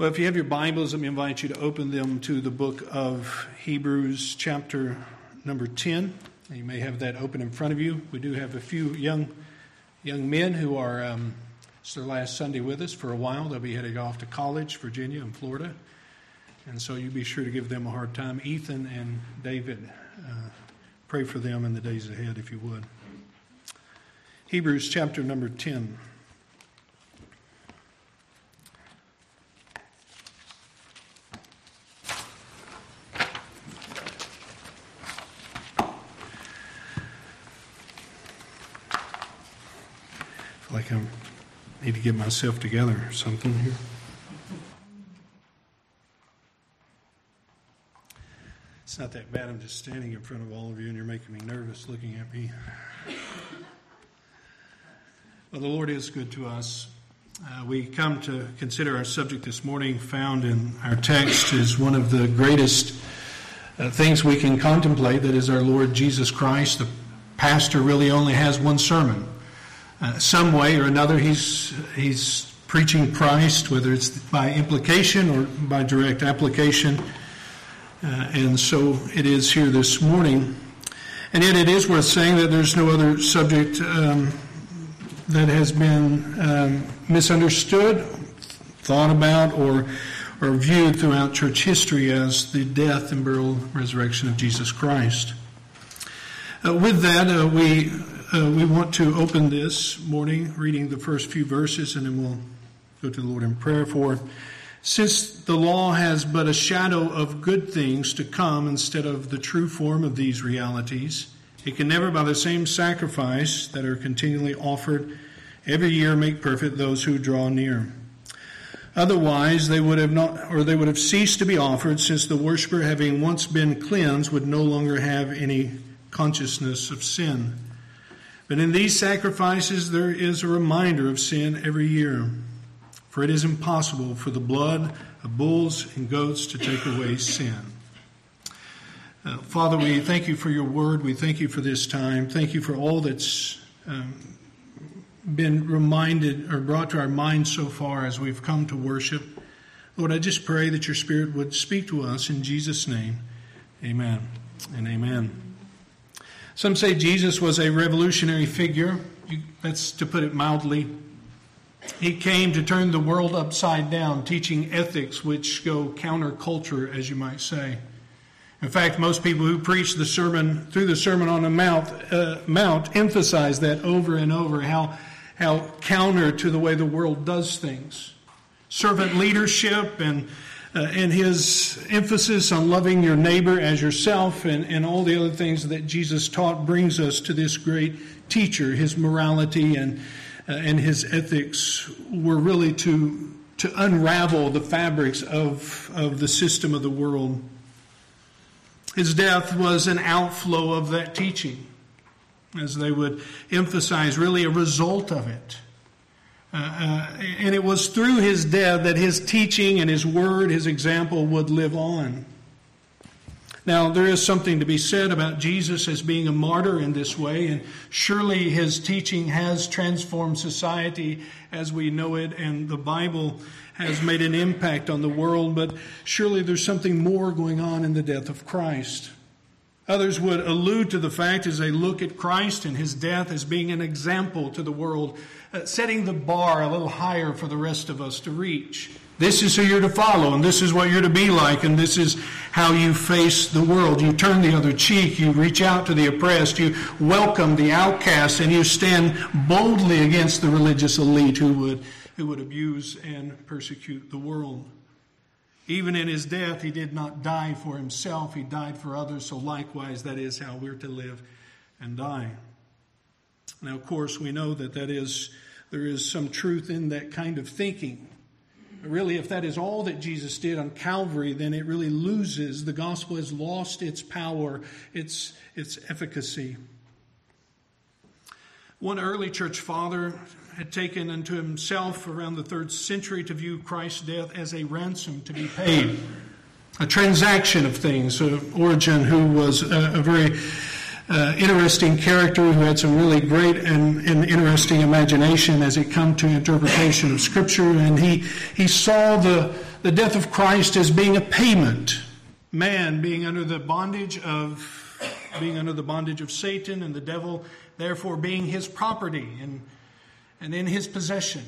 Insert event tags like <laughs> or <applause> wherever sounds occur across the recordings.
Well, if you have your Bibles, let me invite you to open them to the book of Hebrews, chapter number 10. You may have that open in front of you. We do have a few young young men who are, um, it's their last Sunday with us for a while. They'll be heading off to college, Virginia and Florida. And so you be sure to give them a hard time. Ethan and David, uh, pray for them in the days ahead if you would. Hebrews chapter number 10. I need to get myself together or something here. It's not that bad. I'm just standing in front of all of you and you're making me nervous looking at me. Well, the Lord is good to us. Uh, we come to consider our subject this morning, found in our text, is one of the greatest uh, things we can contemplate. That is our Lord Jesus Christ. The pastor really only has one sermon uh, some way or another, he's, he's preaching Christ, whether it's by implication or by direct application. Uh, and so it is here this morning. And yet it is worth saying that there's no other subject um, that has been um, misunderstood, thought about, or, or viewed throughout church history as the death and burial resurrection of Jesus Christ. Uh, with that, uh, we uh, we want to open this morning reading the first few verses and then we'll go to the Lord in prayer for. Since the law has but a shadow of good things to come instead of the true form of these realities, it can never, by the same sacrifice that are continually offered every year, make perfect those who draw near. Otherwise, they would have not, or they would have ceased to be offered, since the worshiper, having once been cleansed, would no longer have any consciousness of sin. But in these sacrifices, there is a reminder of sin every year. For it is impossible for the blood of bulls and goats to take away sin. Uh, Father, we thank you for your word. We thank you for this time. Thank you for all that's um, been reminded or brought to our minds so far as we've come to worship. Lord, I just pray that your Spirit would speak to us in Jesus' name. Amen and amen. Some say Jesus was a revolutionary figure. That's to put it mildly. He came to turn the world upside down, teaching ethics which go counterculture, as you might say. In fact, most people who preach the sermon through the Sermon on the Mount, uh, Mount emphasize that over and over how, how counter to the way the world does things. Servant leadership and uh, and his emphasis on loving your neighbor as yourself and, and all the other things that Jesus taught brings us to this great teacher. His morality and, uh, and his ethics were really to, to unravel the fabrics of, of the system of the world. His death was an outflow of that teaching, as they would emphasize, really a result of it. Uh, uh, and it was through his death that his teaching and his word, his example would live on. Now, there is something to be said about Jesus as being a martyr in this way, and surely his teaching has transformed society as we know it, and the Bible has made an impact on the world, but surely there's something more going on in the death of Christ. Others would allude to the fact as they look at Christ and his death as being an example to the world uh, setting the bar a little higher for the rest of us to reach. This is who you're to follow, and this is what you're to be like, and this is how you face the world. You turn the other cheek, you reach out to the oppressed, you welcome the outcast, and you stand boldly against the religious elite who would, who would abuse and persecute the world. Even in his death, he did not die for himself, he died for others, so likewise, that is how we're to live and die. Now, of course, we know that that is, there is some truth in that kind of thinking. Really, if that is all that Jesus did on Calvary, then it really loses. The gospel has lost its power, its, its efficacy. One early church father had taken unto himself around the third century to view Christ's death as a ransom to be paid, a transaction of things. Origen, who was a, a very uh, interesting character who had some really great and, and interesting imagination as it come to interpretation of Scripture, and he he saw the the death of Christ as being a payment. Man being under the bondage of being under the bondage of Satan and the devil, therefore being his property and, and in his possession.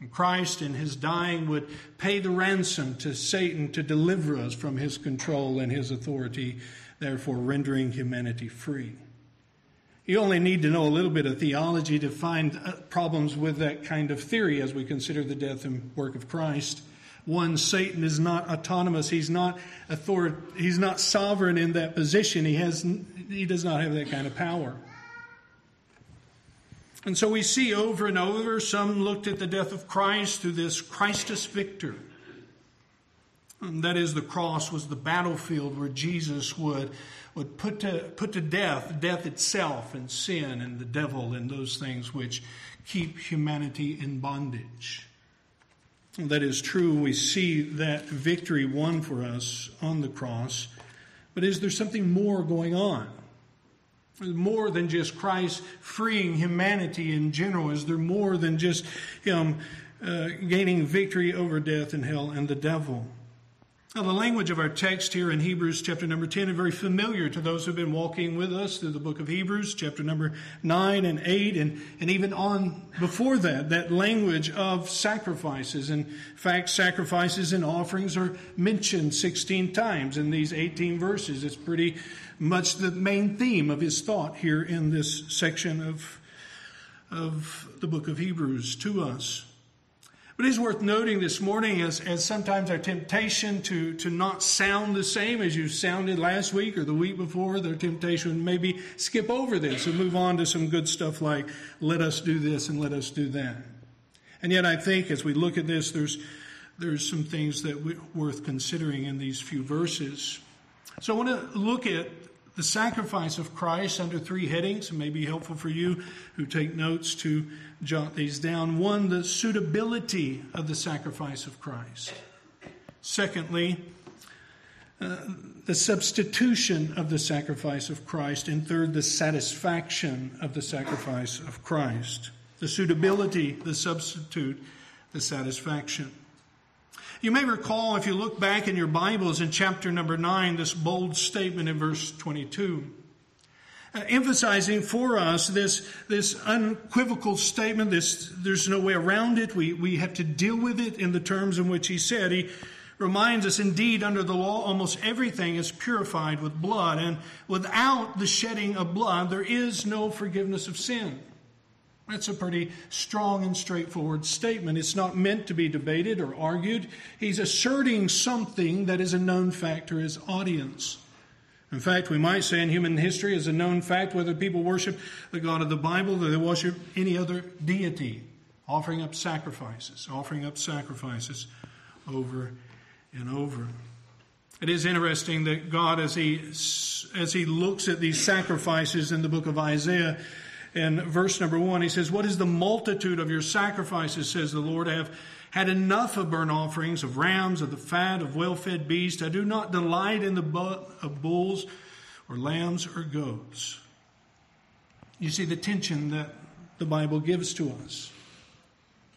And Christ in his dying would pay the ransom to Satan to deliver us from his control and his authority, therefore rendering humanity free. You only need to know a little bit of theology to find uh, problems with that kind of theory as we consider the death and work of Christ. One, Satan is not autonomous. He's not author- He's not sovereign in that position. He has. He does not have that kind of power. And so we see over and over, some looked at the death of Christ through this Christus Victor. That is, the cross was the battlefield where Jesus would, would put, to, put to death death itself and sin and the devil and those things which keep humanity in bondage. That is true. We see that victory won for us on the cross. But is there something more going on? more than just Christ freeing humanity in general? Is there more than just Him uh, gaining victory over death and hell and the devil? Now, the language of our text here in Hebrews chapter number 10 is very familiar to those who've been walking with us through the book of Hebrews, chapter number 9 and 8, and, and even on before that, that language of sacrifices. In fact, sacrifices and offerings are mentioned 16 times in these 18 verses. It's pretty much the main theme of his thought here in this section of, of the book of Hebrews to us. But it is worth noting this morning as, as sometimes our temptation to, to not sound the same as you sounded last week or the week before, their temptation maybe skip over this and move on to some good stuff like, let us do this and let us do that. And yet I think as we look at this, there's, there's some things that we, worth considering in these few verses. So I want to look at the sacrifice of Christ under three headings. May be helpful for you who take notes to jot these down. One, the suitability of the sacrifice of Christ. Secondly, uh, the substitution of the sacrifice of Christ. And third, the satisfaction of the sacrifice of Christ. The suitability, the substitute, the satisfaction. You may recall, if you look back in your Bibles in chapter number 9, this bold statement in verse 22, uh, emphasizing for us this, this unequivocal statement. This, there's no way around it. We, we have to deal with it in the terms in which he said. He reminds us, indeed, under the law, almost everything is purified with blood, and without the shedding of blood, there is no forgiveness of sin. That's a pretty strong and straightforward statement. It's not meant to be debated or argued. He's asserting something that is a known fact to his audience. In fact, we might say in human history is a known fact whether people worship the God of the Bible or they worship any other deity, offering up sacrifices, offering up sacrifices over and over. It is interesting that God, as he, as he looks at these sacrifices in the book of Isaiah, in verse number one, he says, What is the multitude of your sacrifices, says the Lord? I have had enough of burnt offerings, of rams, of the fat, of well fed beasts. I do not delight in the blood of bulls or lambs or goats. You see the tension that the Bible gives to us.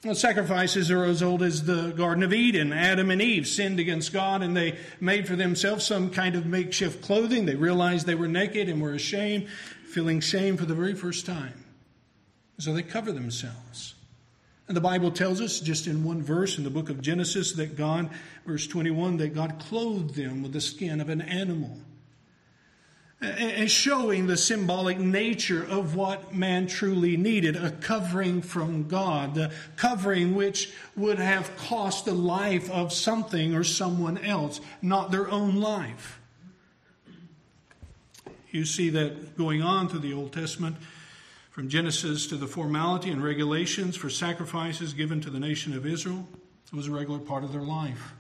Well, sacrifices are as old as the Garden of Eden. Adam and Eve sinned against God and they made for themselves some kind of makeshift clothing. They realized they were naked and were ashamed feeling shame for the very first time. So they cover themselves. And the Bible tells us, just in one verse in the book of Genesis, that God, verse 21, that God clothed them with the skin of an animal. And showing the symbolic nature of what man truly needed a covering from God, the covering which would have cost the life of something or someone else, not their own life. You see that going on through the Old Testament, from Genesis to the formality and regulations for sacrifices given to the nation of Israel. It was a regular part of their life.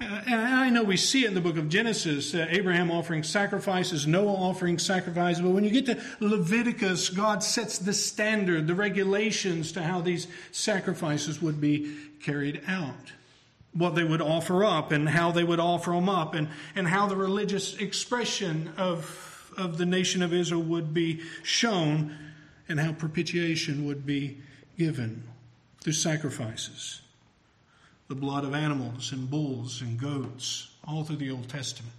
And I know we see it in the book of Genesis, uh, Abraham offering sacrifices, Noah offering sacrifices, but when you get to Leviticus, God sets the standard, the regulations to how these sacrifices would be carried out what they would offer up and how they would offer them up and, and how the religious expression of, of the nation of Israel would be shown and how propitiation would be given through sacrifices. the blood of animals and bulls and goats, all through the Old Testament.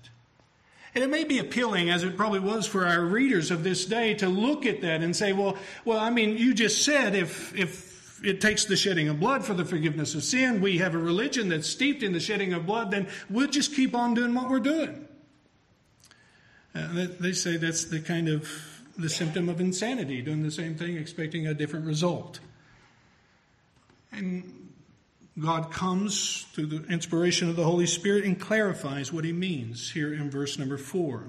And it may be appealing, as it probably was for our readers of this day, to look at that and say, well, well, I mean, you just said if, if it takes the shedding of blood for the forgiveness of sin, we have a religion that's steeped in the shedding of blood, then we'll just keep on doing what we're doing. Uh, they say that's the kind of the symptom of insanity, doing the same thing, expecting a different result. And God comes through the inspiration of the Holy Spirit and clarifies what he means here in verse number four.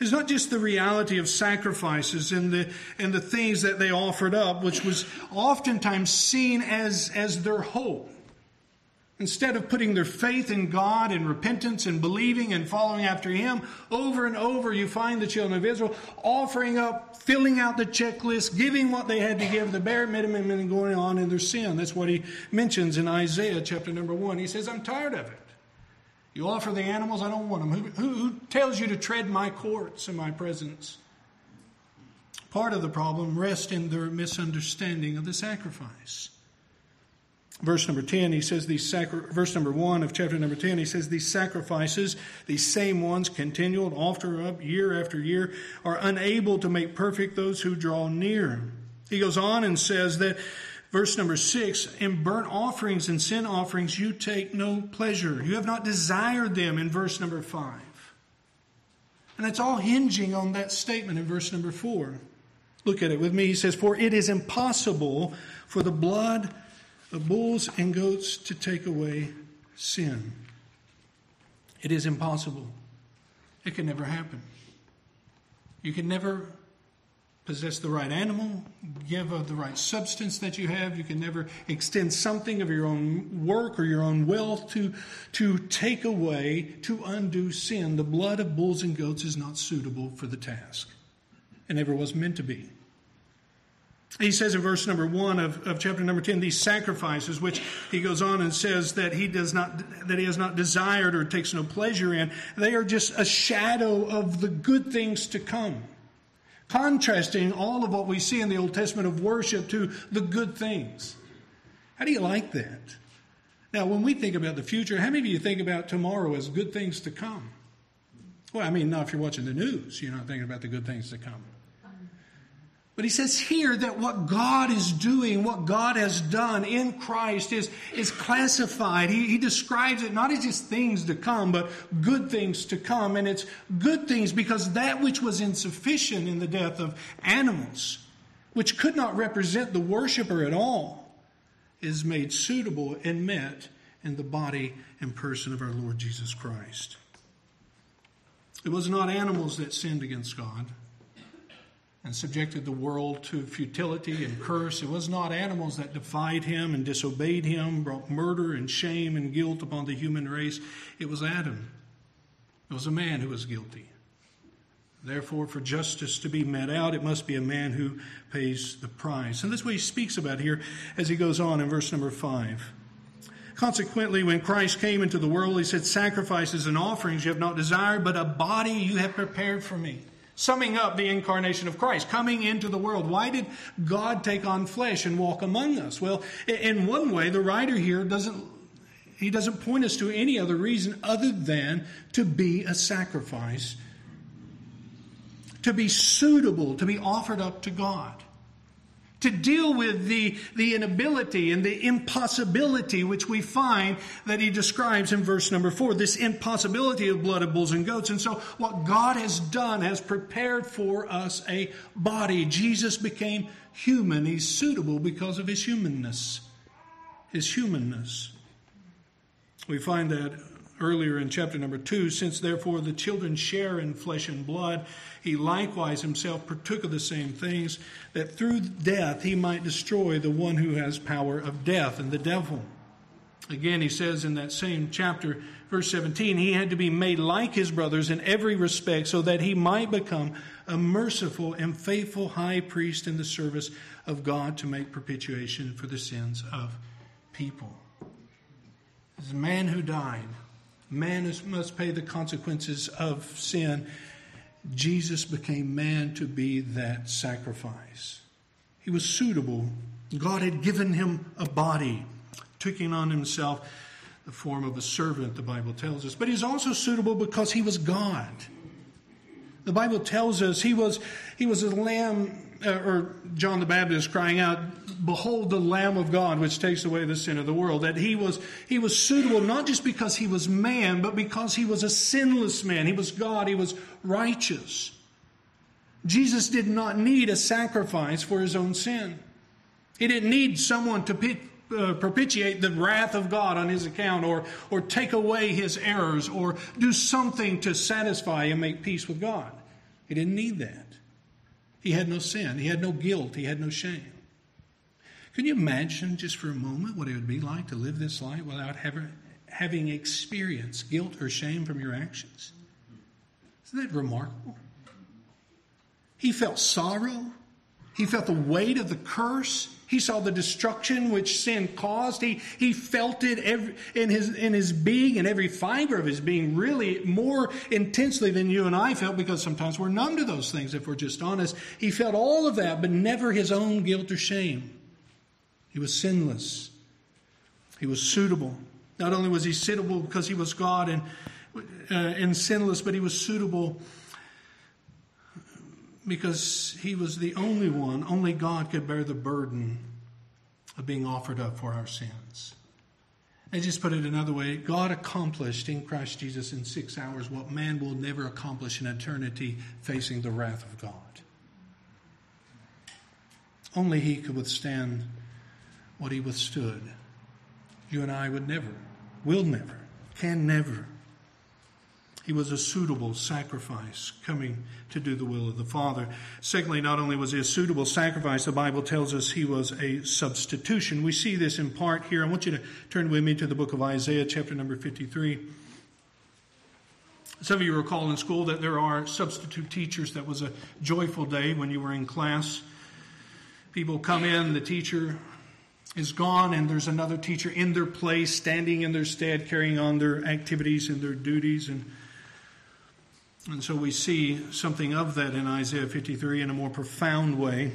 It's not just the reality of sacrifices and the, and the things that they offered up, which was oftentimes seen as, as their hope. Instead of putting their faith in God and repentance and believing and following after Him, over and over you find the children of Israel offering up, filling out the checklist, giving what they had to give, the bare minimum, and going on in their sin. That's what He mentions in Isaiah chapter number one. He says, I'm tired of it. You offer the animals, I don't want them. Who, who, who tells you to tread my courts in my presence? Part of the problem rests in their misunderstanding of the sacrifice verse number 10 he says these sacri- verse number 1 of chapter number 10 he says these sacrifices these same ones continual offered up year after year are unable to make perfect those who draw near he goes on and says that verse number 6 in burnt offerings and sin offerings you take no pleasure you have not desired them in verse number 5 and it's all hinging on that statement in verse number 4 look at it with me he says for it is impossible for the blood of bulls and goats to take away sin. It is impossible. It can never happen. You can never possess the right animal, give of the right substance that you have. You can never extend something of your own work or your own wealth to, to take away, to undo sin. The blood of bulls and goats is not suitable for the task. and never was meant to be. He says in verse number one of, of chapter number 10, these sacrifices, which he goes on and says that he does not, that he has not desired or takes no pleasure in, they are just a shadow of the good things to come. Contrasting all of what we see in the Old Testament of worship to the good things. How do you like that? Now, when we think about the future, how many of you think about tomorrow as good things to come? Well, I mean, not if you're watching the news, you're not thinking about the good things to come. But he says here that what God is doing, what God has done in Christ is, is classified. He, he describes it not as just things to come, but good things to come. And it's good things because that which was insufficient in the death of animals, which could not represent the worshiper at all, is made suitable and met in the body and person of our Lord Jesus Christ. It was not animals that sinned against God and subjected the world to futility and curse. It was not animals that defied him and disobeyed him, brought murder and shame and guilt upon the human race. It was Adam. It was a man who was guilty. Therefore, for justice to be met out, it must be a man who pays the price. And that's what he speaks about here as he goes on in verse number five. Consequently, when Christ came into the world, he said, Sacrifices and offerings you have not desired, but a body you have prepared for me. Summing up the incarnation of Christ, coming into the world. Why did God take on flesh and walk among us? Well, in one way, the writer here doesn't he doesn't point us to any other reason other than to be a sacrifice, to be suitable, to be offered up to God to deal with the, the inability and the impossibility which we find that he describes in verse number four this impossibility of blood of bulls and goats. And so, what God has done has prepared for us a body. Jesus became human. He's suitable because of his humanness. His humanness. We find that earlier in chapter number two, since therefore the children share in flesh and blood, he likewise himself partook of the same things, that through death he might destroy the one who has power of death and the devil. Again, he says in that same chapter, verse 17, he had to be made like his brothers in every respect so that he might become a merciful and faithful high priest in the service of God to make propitiation for the sins of people. A man who died, Man is, must pay the consequences of sin. Jesus became man to be that sacrifice. He was suitable. God had given him a body taking on himself the form of a servant, the Bible tells us. But he's also suitable because he was God. The Bible tells us he was, he was a lamb, uh, or John the Baptist crying out, Behold the Lamb of God, which takes away the sin of the world. That he was, he was suitable not just because he was man, but because he was a sinless man. He was God, he was righteous. Jesus did not need a sacrifice for his own sin. He didn't need someone to pit, uh, propitiate the wrath of God on his account or, or take away his errors or do something to satisfy and make peace with God. He didn't need that. He had no sin, he had no guilt, he had no shame. Can you imagine just for a moment what it would be like to live this life without ever having experienced guilt or shame from your actions? Isn't that remarkable? He felt sorrow. He felt the weight of the curse. He saw the destruction which sin caused. He, he felt it every, in, his, in his being, in every fiber of his being, really more intensely than you and I felt because sometimes we're numb to those things if we're just honest. He felt all of that, but never his own guilt or shame. He was sinless. He was suitable. Not only was he suitable because he was God and, uh, and sinless, but he was suitable because he was the only one, only God could bear the burden of being offered up for our sins. And just put it another way God accomplished in Christ Jesus in six hours what man will never accomplish in eternity facing the wrath of God. Only he could withstand what he withstood. You and I would never, will never, can never. He was a suitable sacrifice coming to do the will of the Father. Secondly, not only was he a suitable sacrifice, the Bible tells us he was a substitution. We see this in part here. I want you to turn with me to the book of Isaiah, chapter number 53. Some of you recall in school that there are substitute teachers. That was a joyful day when you were in class. People come in, the teacher is gone, and there's another teacher in their place, standing in their stead, carrying on their activities and their duties. And and so we see something of that in Isaiah 53 in a more profound way.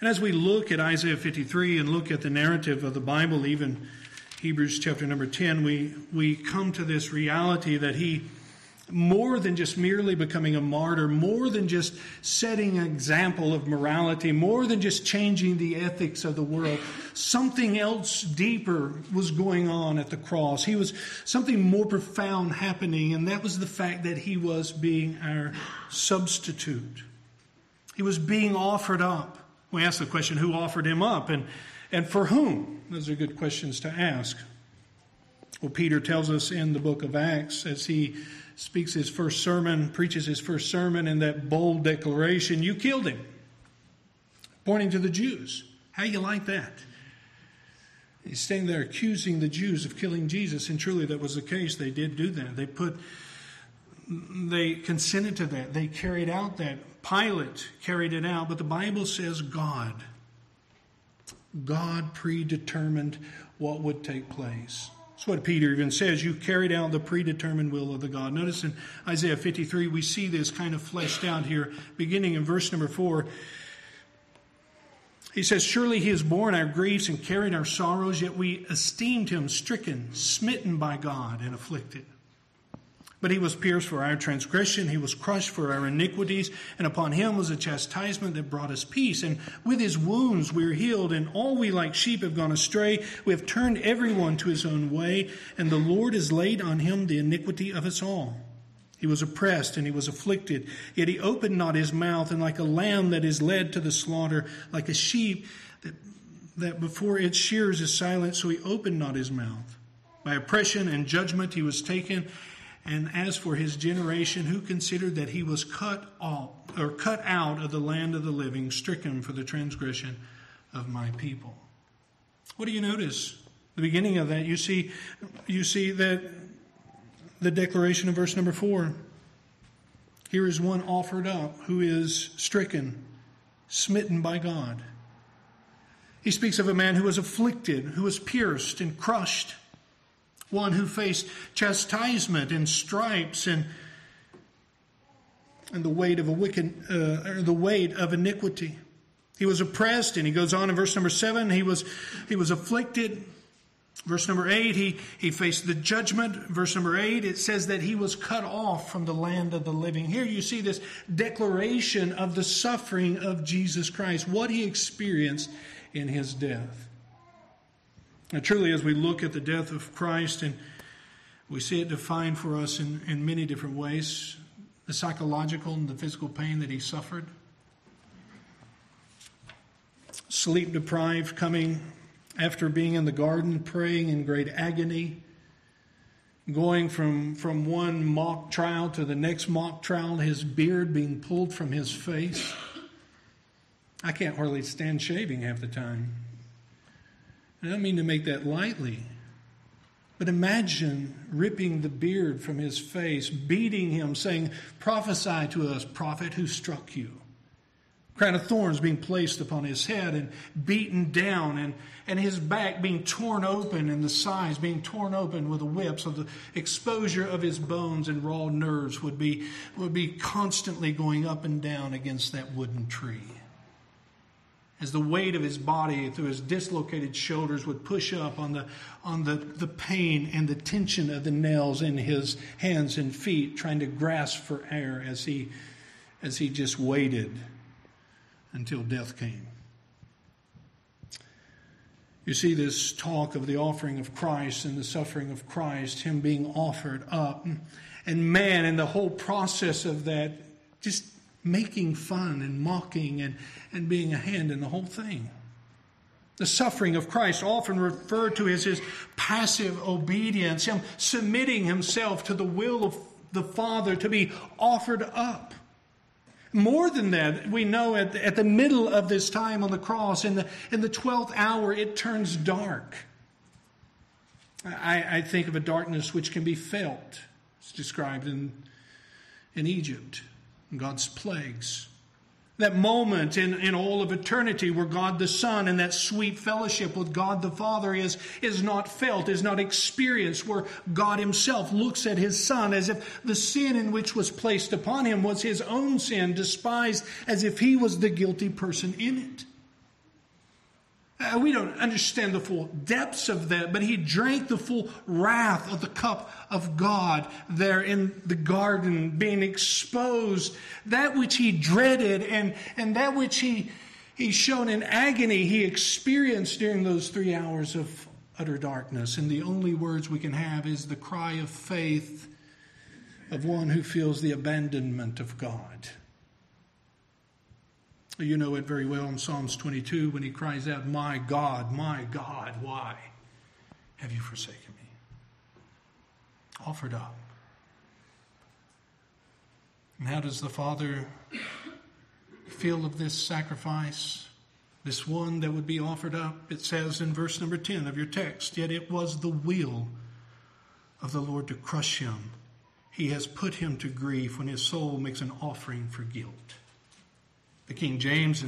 And as we look at Isaiah 53 and look at the narrative of the Bible, even Hebrews chapter number 10, we, we come to this reality that he more than just merely becoming a martyr, more than just setting an example of morality, more than just changing the ethics of the world. Something else deeper was going on at the cross. He was something more profound happening, and that was the fact that he was being our substitute. He was being offered up. We ask the question, who offered him up and, and for whom? Those are good questions to ask. Well, Peter tells us in the book of Acts as he speaks his first sermon, preaches his first sermon in that bold declaration, You killed him, pointing to the Jews. How you like that? He's standing there accusing the Jews of killing Jesus, and truly that was the case. They did do that. They put, they consented to that. They carried out that. Pilate carried it out, but the Bible says God. God predetermined what would take place. That's what Peter even says. You carried out the predetermined will of the God. Notice in Isaiah 53, we see this kind of fleshed out here, beginning in verse number 4. He says, Surely he has borne our griefs and carried our sorrows, yet we esteemed him stricken, smitten by God, and afflicted. But he was pierced for our transgression, he was crushed for our iniquities, and upon him was a chastisement that brought us peace. And with his wounds we are healed, and all we like sheep have gone astray. We have turned everyone to his own way, and the Lord has laid on him the iniquity of us all. He was oppressed and he was afflicted, yet he opened not his mouth, and like a lamb that is led to the slaughter, like a sheep that, that before its shears is silent, so he opened not his mouth. By oppression and judgment he was taken. And as for his generation, who considered that he was cut off or cut out of the land of the living, stricken for the transgression of my people. What do you notice? The beginning of that, you see, you see that the declaration of verse number four. Here is one offered up who is stricken, smitten by God. He speaks of a man who was afflicted, who was pierced and crushed one who faced chastisement and stripes and and the weight of a wicked, uh, the weight of iniquity. He was oppressed, and he goes on in verse number seven. He was he was afflicted. Verse number eight, he, he faced the judgment. Verse number eight, it says that he was cut off from the land of the living. Here you see this declaration of the suffering of Jesus Christ, what he experienced in his death. Now, truly, as we look at the death of Christ and we see it defined for us in, in many different ways the psychological and the physical pain that he suffered, sleep deprived, coming after being in the garden, praying in great agony, going from, from one mock trial to the next mock trial, his beard being pulled from his face. I can't hardly stand shaving half the time. I don't mean to make that lightly. But imagine ripping the beard from his face, beating him, saying, Prophesy to us, prophet who struck you crown of thorns being placed upon his head and beaten down, and, and his back being torn open, and the sides being torn open with a whip, so the exposure of his bones and raw nerves would be, would be constantly going up and down against that wooden tree. As the weight of his body through his dislocated shoulders would push up on the, on the, the pain and the tension of the nails in his hands and feet, trying to grasp for air as he, as he just waited until death came. You see this talk of the offering of Christ and the suffering of Christ, Him being offered up. And man, and the whole process of that, just making fun and mocking and, and being a hand in the whole thing. The suffering of Christ, often referred to as his passive obedience, him submitting himself to the will of the Father to be offered up. More than that, we know at the, at the middle of this time on the cross, in the, in the 12th hour, it turns dark. I, I think of a darkness which can be felt. It's described in, in Egypt, God's plagues. That moment in, in all of eternity where God the Son and that sweet fellowship with God the Father is, is not felt, is not experienced, where God Himself looks at His Son as if the sin in which was placed upon Him was His own sin, despised as if He was the guilty person in it. Uh, we don't understand the full depths of that, but he drank the full wrath of the cup of God there in the garden, being exposed. That which he dreaded and, and that which he, he shown in agony, he experienced during those three hours of utter darkness. And the only words we can have is the cry of faith of one who feels the abandonment of God. You know it very well in Psalms 22 when he cries out, My God, my God, why have you forsaken me? Offered up. And how does the Father feel of this sacrifice? This one that would be offered up? It says in verse number 10 of your text, Yet it was the will of the Lord to crush him. He has put him to grief when his soul makes an offering for guilt. The King James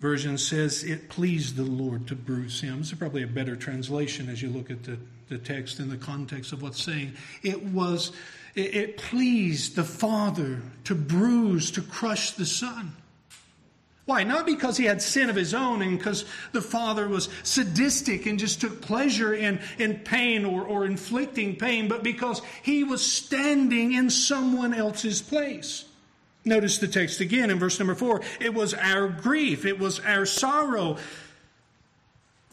version says it pleased the Lord to bruise him. It's probably a better translation as you look at the, the text in the context of what's saying. It was it, it pleased the Father to bruise, to crush the Son. Why? Not because he had sin of his own and because the Father was sadistic and just took pleasure in, in pain or, or inflicting pain, but because he was standing in someone else's place. Notice the text again in verse number four. It was our grief, it was our sorrow,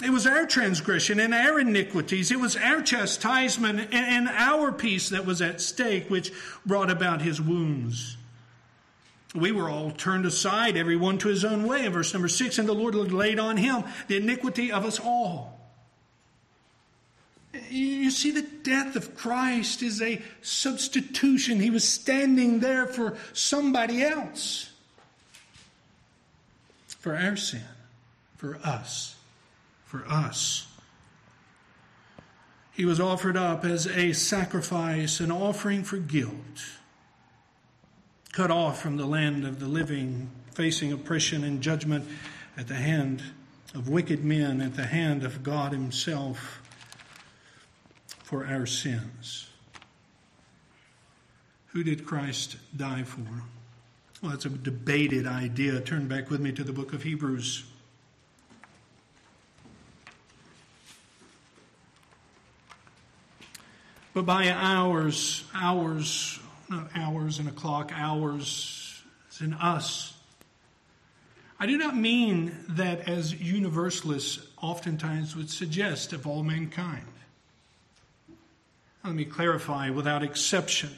it was our transgression and our iniquities, it was our chastisement and our peace that was at stake, which brought about his wounds. We were all turned aside, everyone to his own way. In verse number six, and the Lord laid on him the iniquity of us all. You see, the death of Christ is a substitution. He was standing there for somebody else, for our sin, for us, for us. He was offered up as a sacrifice, an offering for guilt, cut off from the land of the living, facing oppression and judgment at the hand of wicked men, at the hand of God Himself for our sins. Who did Christ die for? Well, that's a debated idea. Turn back with me to the book of Hebrews. But by ours, ours, not hours and a clock, ours is in us. I do not mean that as universalists oftentimes would suggest of all mankind. Let me clarify without exception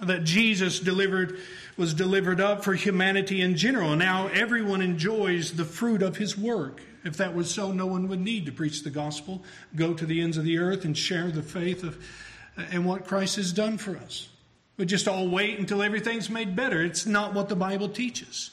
that Jesus delivered was delivered up for humanity in general. Now everyone enjoys the fruit of his work. If that was so, no one would need to preach the gospel, go to the ends of the earth, and share the faith of and what Christ has done for us. We just all wait until everything's made better. It's not what the Bible teaches.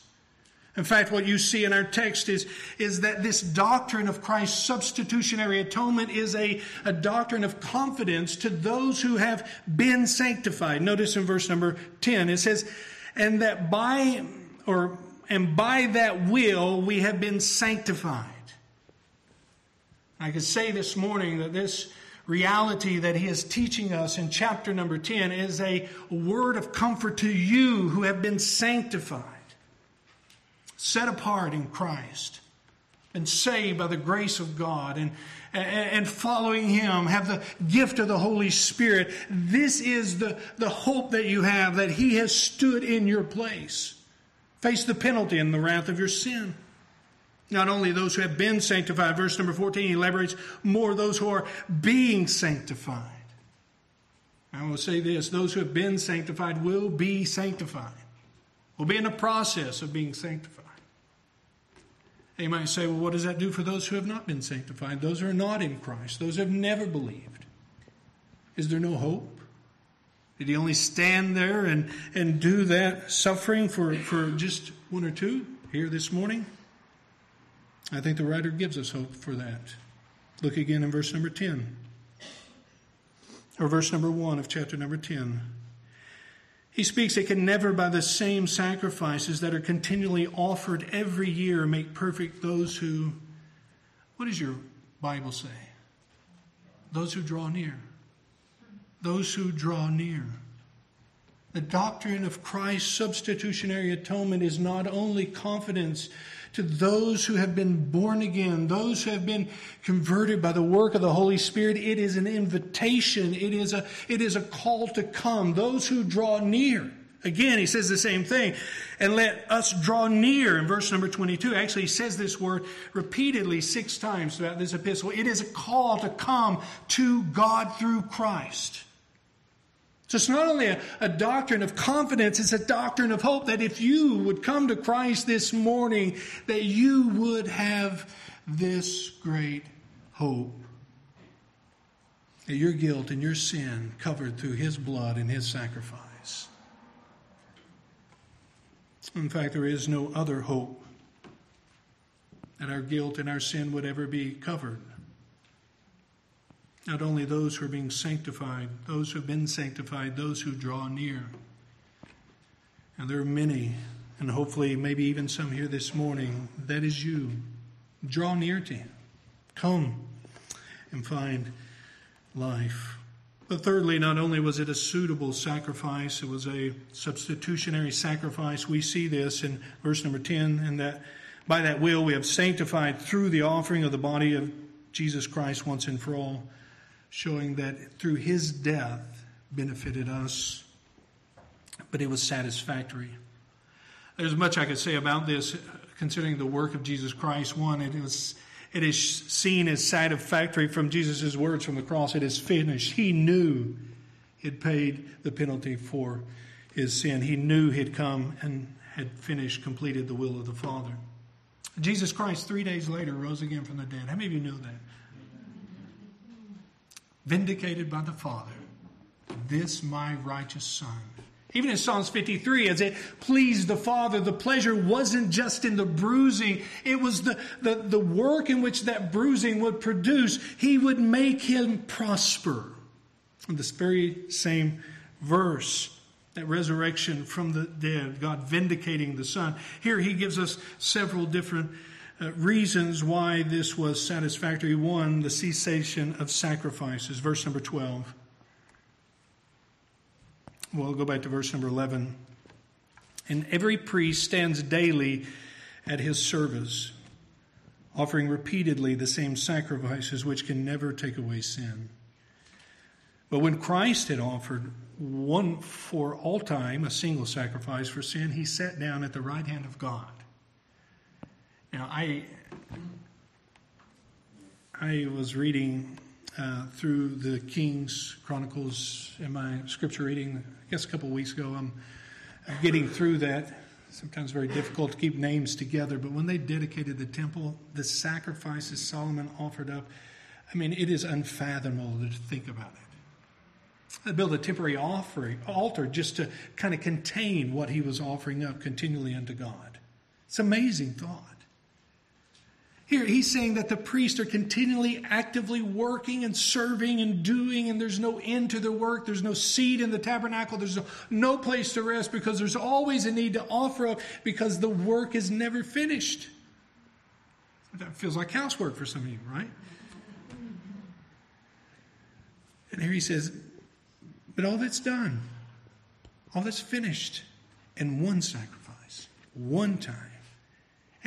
In fact, what you see in our text is, is that this doctrine of Christ's substitutionary atonement is a, a doctrine of confidence to those who have been sanctified. Notice in verse number 10, it says, and that by, or, and by that will we have been sanctified. I could say this morning that this reality that he is teaching us in chapter number 10 is a word of comfort to you who have been sanctified, set apart in Christ, and saved by the grace of God, and, and following him, have the gift of the Holy Spirit. This is the, the hope that you have that he has stood in your place, faced the penalty and the wrath of your sin. Not only those who have been sanctified, verse number 14 elaborates more those who are being sanctified. I will say this those who have been sanctified will be sanctified, will be in the process of being sanctified. And you might say, well, what does that do for those who have not been sanctified? Those who are not in Christ, those who have never believed. Is there no hope? Did he only stand there and, and do that suffering for, for just one or two here this morning? I think the writer gives us hope for that. Look again in verse number 10, or verse number 1 of chapter number 10. He speaks, it can never, by the same sacrifices that are continually offered every year, make perfect those who, what does your Bible say? Those who draw near. Those who draw near. The doctrine of Christ's substitutionary atonement is not only confidence to those who have been born again, those who have been converted by the work of the Holy Spirit. It is an invitation. It is a, it is a call to come. Those who draw near. Again, he says the same thing. And let us draw near in verse number 22. Actually, he says this word repeatedly six times throughout this epistle. It is a call to come to God through Christ. So it's not only a, a, doctrine of confidence, it's a doctrine of hope that if you would come to Christ this morning, that you would have this great hope. That your guilt and your sin covered through his blood and his sacrifice. In fact, there is no other hope that our guilt and our sin would ever be covered. Not only those who are being sanctified, those who have been sanctified, those who draw near. And there are many, and hopefully maybe even some here this morning, that is you. Draw near to Him. Come and find life. But thirdly, not only was it a suitable sacrifice, it was a substitutionary sacrifice. We see this in verse number 10, and that by that will we have sanctified through the offering of the body of Jesus Christ once and for all showing that through his death benefited us, but it was satisfactory. There's much I could say about this, considering the work of Jesus Christ. One, it is it is seen as satisfactory from Jesus' words from the cross. It is finished. He knew he'd paid the penalty for his sin. He knew he'd come and had finished, completed the will of the Father. Jesus Christ, three days later, rose again from the dead. How many of you know that? Vindicated by the Father, this my righteous Son. Even in Psalms 53, as it pleased the Father, the pleasure wasn't just in the bruising, it was the, the, the work in which that bruising would produce. He would make him prosper. In this very same verse, that resurrection from the dead, God vindicating the Son. Here he gives us several different uh, reasons why this was satisfactory. One, the cessation of sacrifices. Verse number 12. We'll go back to verse number 11. And every priest stands daily at his service, offering repeatedly the same sacrifices which can never take away sin. But when Christ had offered one for all time, a single sacrifice for sin, he sat down at the right hand of God. Now, I, I was reading uh, through the King's Chronicles in my scripture reading, I guess a couple weeks ago. I'm getting through that. Sometimes very difficult to keep names together, but when they dedicated the temple, the sacrifices Solomon offered up, I mean, it is unfathomable to think about it. They built a temporary offering, altar just to kind of contain what he was offering up continually unto God. It's an amazing thought. Here, he's saying that the priests are continually actively working and serving and doing, and there's no end to their work. There's no seat in the tabernacle. There's no, place to rest because there's always a need to offer up because the work is never finished. That feels like housework for some of you, right? And here he says, but all that's done, all that's finished in one sacrifice, one time.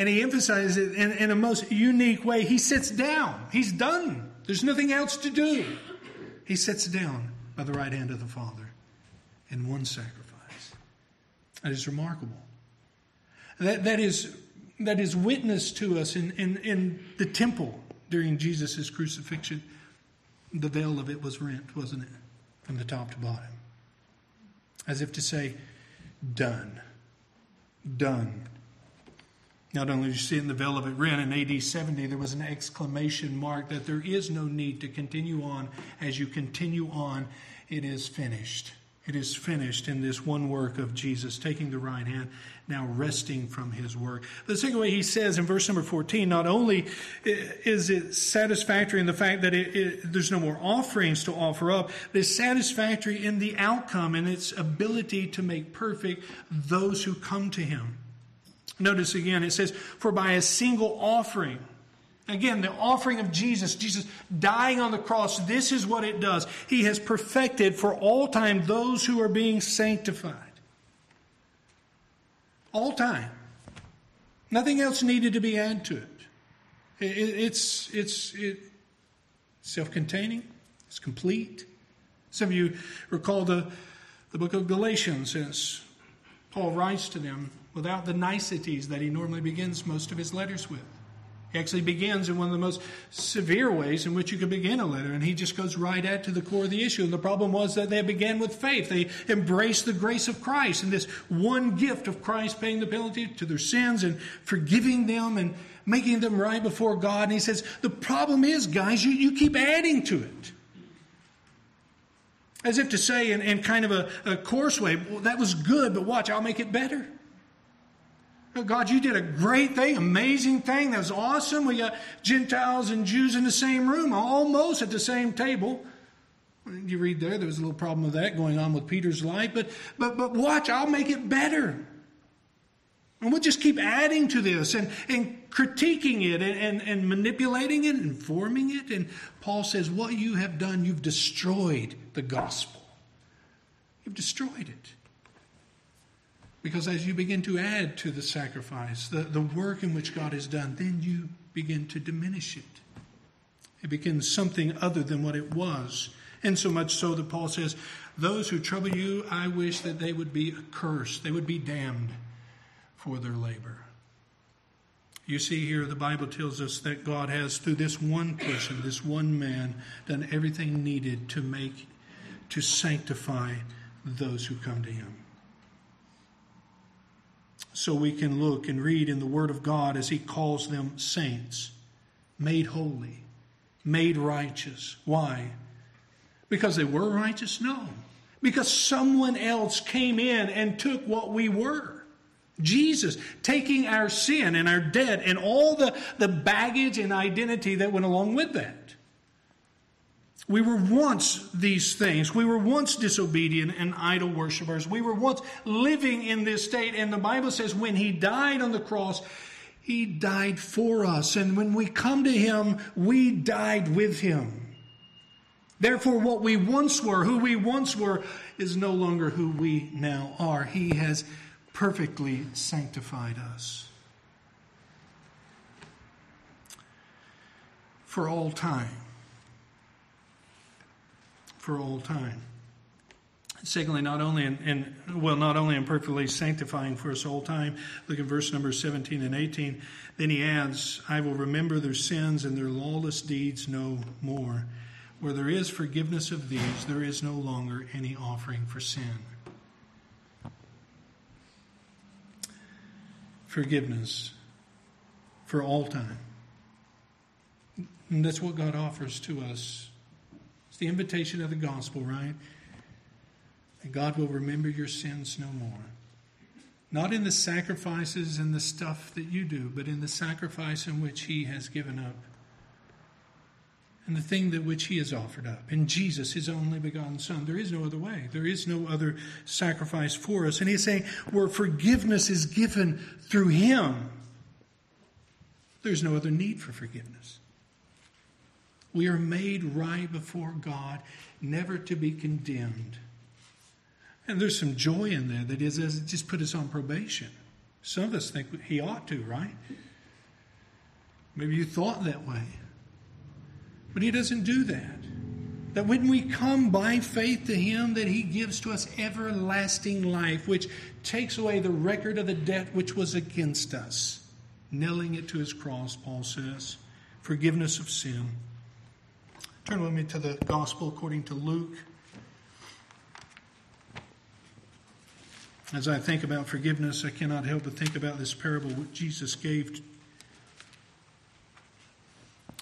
And he emphasizes it in, in a most unique way. He sits down. He's done. There's nothing else to do. He sits down by the right hand of the Father in one sacrifice. That is remarkable. That, that, is, that is witnessed to us in, in, in the temple during Jesus' crucifixion. The veil of it was rent, wasn't it? from the top to bottom. As if to say, done. Done. Not only do you see in the it rent in AD 70, there was an exclamation mark that there is no need to continue on. As you continue on, it is finished. It is finished in this one work of Jesus, taking the right hand, now resting from his work. The second way he says in verse number 14, not only is it satisfactory in the fact that it, it, there's no more offerings to offer up, but it's satisfactory in the outcome and its ability to make perfect those who come to him. Notice again, it says, For by a single offering, Again, the offering of Jesus, Jesus dying on the cross, this is what it does. He has perfected for all time those who are being sanctified. All time. Nothing else needed to be added to it. it's it's it, self-containing. It's complete. Some of you recall the, the book of Galatians as Paul writes to them without the niceties that he normally begins most of his letters with. He actually begins in one of the most severe ways in which you could begin a letter, and he just goes right at to the core of the issue. And the problem was that they began with faith. They embraced the grace of Christ and this one gift of Christ paying the penalty to their sins and forgiving them and making them right before God. And he says, The problem is, guys, you, you keep adding to it. As if to say, in, in kind of a, a coarse way, well, that was good, but watch, I'll make it better. God, you did a great thing, amazing thing. That was awesome. We got Gentiles and Jews in the same room, almost at the same table. You read there, there was a little problem with that going on with Peter's life. But, but, but watch, I'll make it better. And we'll just keep adding to this and, and critiquing it and, and, and manipulating it and forming it. And Paul says, What you have done, you've destroyed the gospel. You've destroyed it. Because as you begin to add to the sacrifice, the, the work in which God has done, then you begin to diminish it. It becomes something other than what it was. And so much so that Paul says, Those who trouble you, I wish that they would be accursed, they would be damned for their labor. You see here, the Bible tells us that God has, through this one person, this one man, done everything needed to make, to sanctify those who come to him so we can look and read in the Word of God as He calls them saints, made holy, made righteous. Why? Because they were righteous? No. Because someone else came in and took what we were. Jesus taking our sin and our debt and all the, the baggage and identity that went along with that. We were once these things. We were once disobedient and idol worshippers. We were once living in this state. And the Bible says when he died on the cross, he died for us. And when we come to him, we died with him. Therefore, what we once were, who we once were, is no longer who we now are. He has perfectly sanctified us for all time. For all time. Secondly, not only in, in, well, not only in perfectly sanctifying for us all time. Look at verse number 17 and 18. Then he adds, I will remember their sins and their lawless deeds no more. Where there is forgiveness of these, there is no longer any offering for sin. Forgiveness for all time. And that's what God offers to us. The invitation of the gospel, right? And God will remember your sins no more. Not in the sacrifices and the stuff that you do, but in the sacrifice in which He has given up. And the thing that which He has offered up. In Jesus, His only begotten Son. There is no other way. There is no other sacrifice for us. And He's saying, where forgiveness is given through Him, there's no other need for forgiveness. We are made right before God, never to be condemned. And there's some joy in there that is as it just put us on probation. Some of us think he ought to, right? Maybe you thought that way. But he doesn't do that. That when we come by faith to him, that he gives to us everlasting life, which takes away the record of the debt which was against us, nailing it to his cross, Paul says. Forgiveness of sin. Turn with me to the gospel according to Luke. As I think about forgiveness, I cannot help but think about this parable which Jesus gave.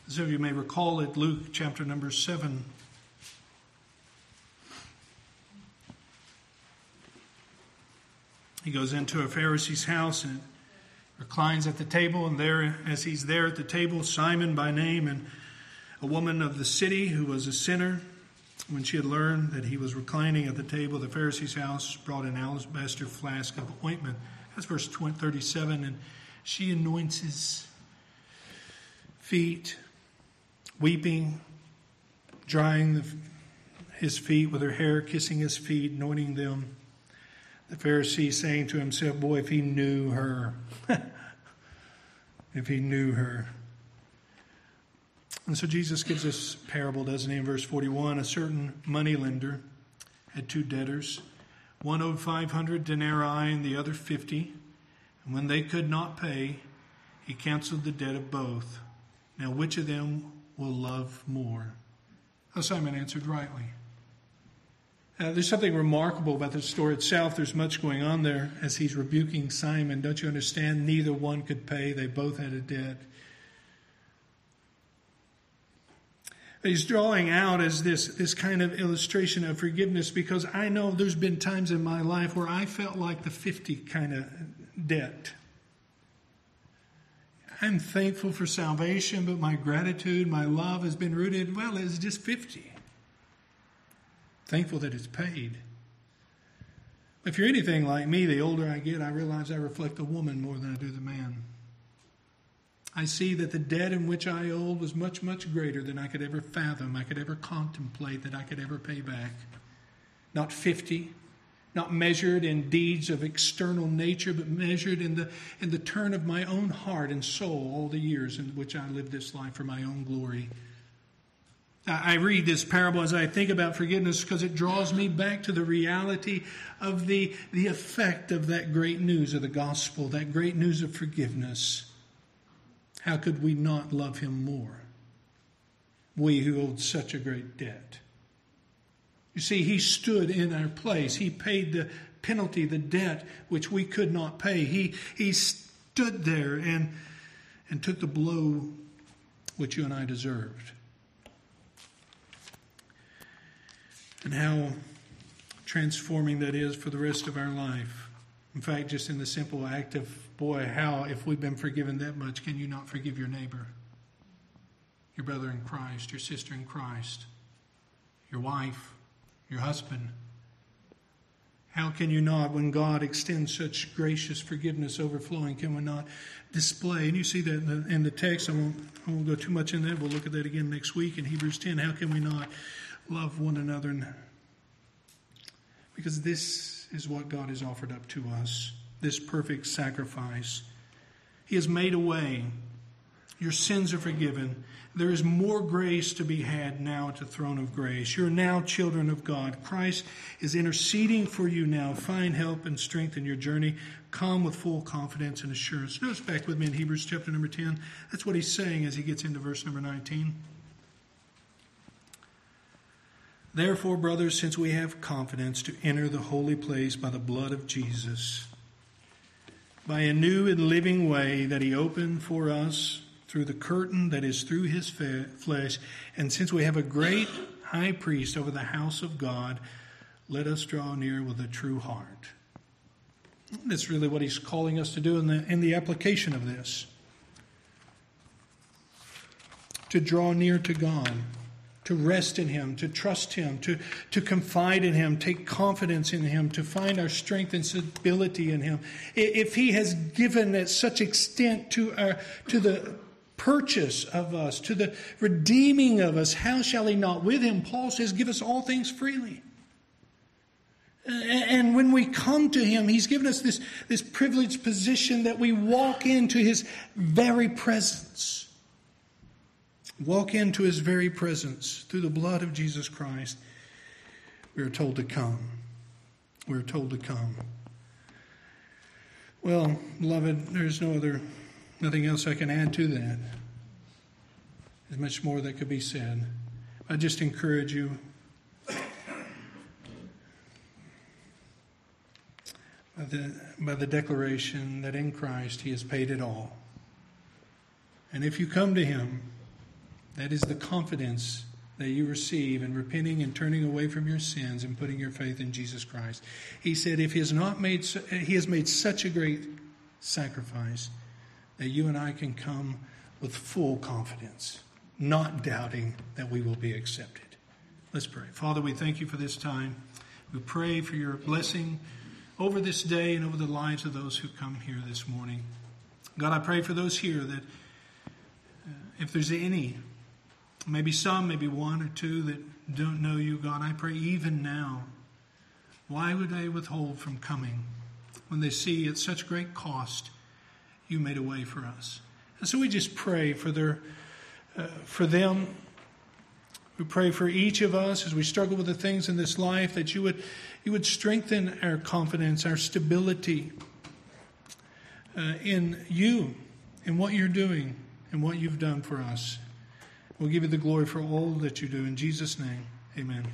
Some of you may recall it, Luke chapter number 7. He goes into a Pharisee's house and reclines at the table, and there, as he's there at the table, Simon by name, and a woman of the city who was a sinner, when she had learned that he was reclining at the table of the Pharisee's house, brought an alabaster flask of ointment. That's verse 37. And she anoints his feet, weeping, drying the, his feet with her hair, kissing his feet, anointing them. The Pharisee saying to himself, Boy, if he knew her, <laughs> if he knew her. And so Jesus gives us parable, doesn't he? In verse 41, a certain moneylender had two debtors. One owed 500 denarii and the other 50. And when they could not pay, he canceled the debt of both. Now, which of them will love more? Oh, Simon answered rightly. Uh, there's something remarkable about the story itself. There's much going on there as he's rebuking Simon. Don't you understand? Neither one could pay, they both had a debt. He's drawing out as this, this kind of illustration of forgiveness because I know there's been times in my life where I felt like the 50 kind of debt. I'm thankful for salvation, but my gratitude, my love has been rooted, well, it's just 50. Thankful that it's paid. If you're anything like me, the older I get, I realize I reflect the woman more than I do the man. I see that the debt in which I owed was much, much greater than I could ever fathom, I could ever contemplate, that I could ever pay back. Not 50, not measured in deeds of external nature, but measured in the, in the turn of my own heart and soul all the years in which I lived this life for my own glory. I read this parable as I think about forgiveness because it draws me back to the reality of the, the effect of that great news of the gospel, that great news of forgiveness. How could we not love him more? We who owed such a great debt. You see, he stood in our place. He paid the penalty, the debt which we could not pay. He, he stood there and, and took the blow which you and I deserved. And how transforming that is for the rest of our life. In fact, just in the simple act of boy, how, if we've been forgiven that much, can you not forgive your neighbor, your brother in Christ, your sister in Christ, your wife, your husband? How can you not, when God extends such gracious forgiveness overflowing, can we not display? And you see that in the, in the text. I won't, I won't go too much in that. We'll look at that again next week in Hebrews 10. How can we not love one another? Because this is what God has offered up to us. This perfect sacrifice. He has made a way. Your sins are forgiven. There is more grace to be had now at the throne of grace. You're now children of God. Christ is interceding for you now. Find help and strength in your journey. Come with full confidence and assurance. Notice back with me in Hebrews chapter number 10. That's what he's saying as he gets into verse number 19. Therefore, brothers, since we have confidence to enter the holy place by the blood of Jesus, by a new and living way that he opened for us through the curtain that is through his flesh, and since we have a great high priest over the house of God, let us draw near with a true heart. That's really what he's calling us to do in the, in the application of this. To draw near to God to rest in Him, to trust Him, to, to confide in Him, take confidence in Him, to find our strength and stability in Him. If He has given at such extent to, our, to the purchase of us, to the redeeming of us, how shall He not with Him? Paul says, give us all things freely. And when we come to Him, He's given us this, this privileged position that we walk into His very presence walk into his very presence through the blood of Jesus Christ, we are told to come. We are told to come. Well, beloved, there's no other, nothing else I can add to that. There's much more that could be said. I just encourage you. By the, by the declaration that in Christ He has paid it all. And if you come to Him, that is the confidence that you receive in repenting and turning away from your sins and putting your faith in Jesus Christ. He said, if he has not made, he has made such a great sacrifice that you and I can come with full confidence, not doubting that we will be accepted. Let's pray. Father, we thank you for this time. We pray for your blessing over this day and over the lives of those who come here this morning. God, I pray for those here that uh, if there's any Maybe some, maybe one or two that don't know you, God. I pray even now. Why would they withhold from coming when they see at such great cost you made a way for us? And so we just pray for their, uh, for them. We pray for each of us as we struggle with the things in this life that you would, you would strengthen our confidence, our stability uh, in you, in what you're doing, and what you've done for us. We'll give you the glory for all that you do. In Jesus' name, amen.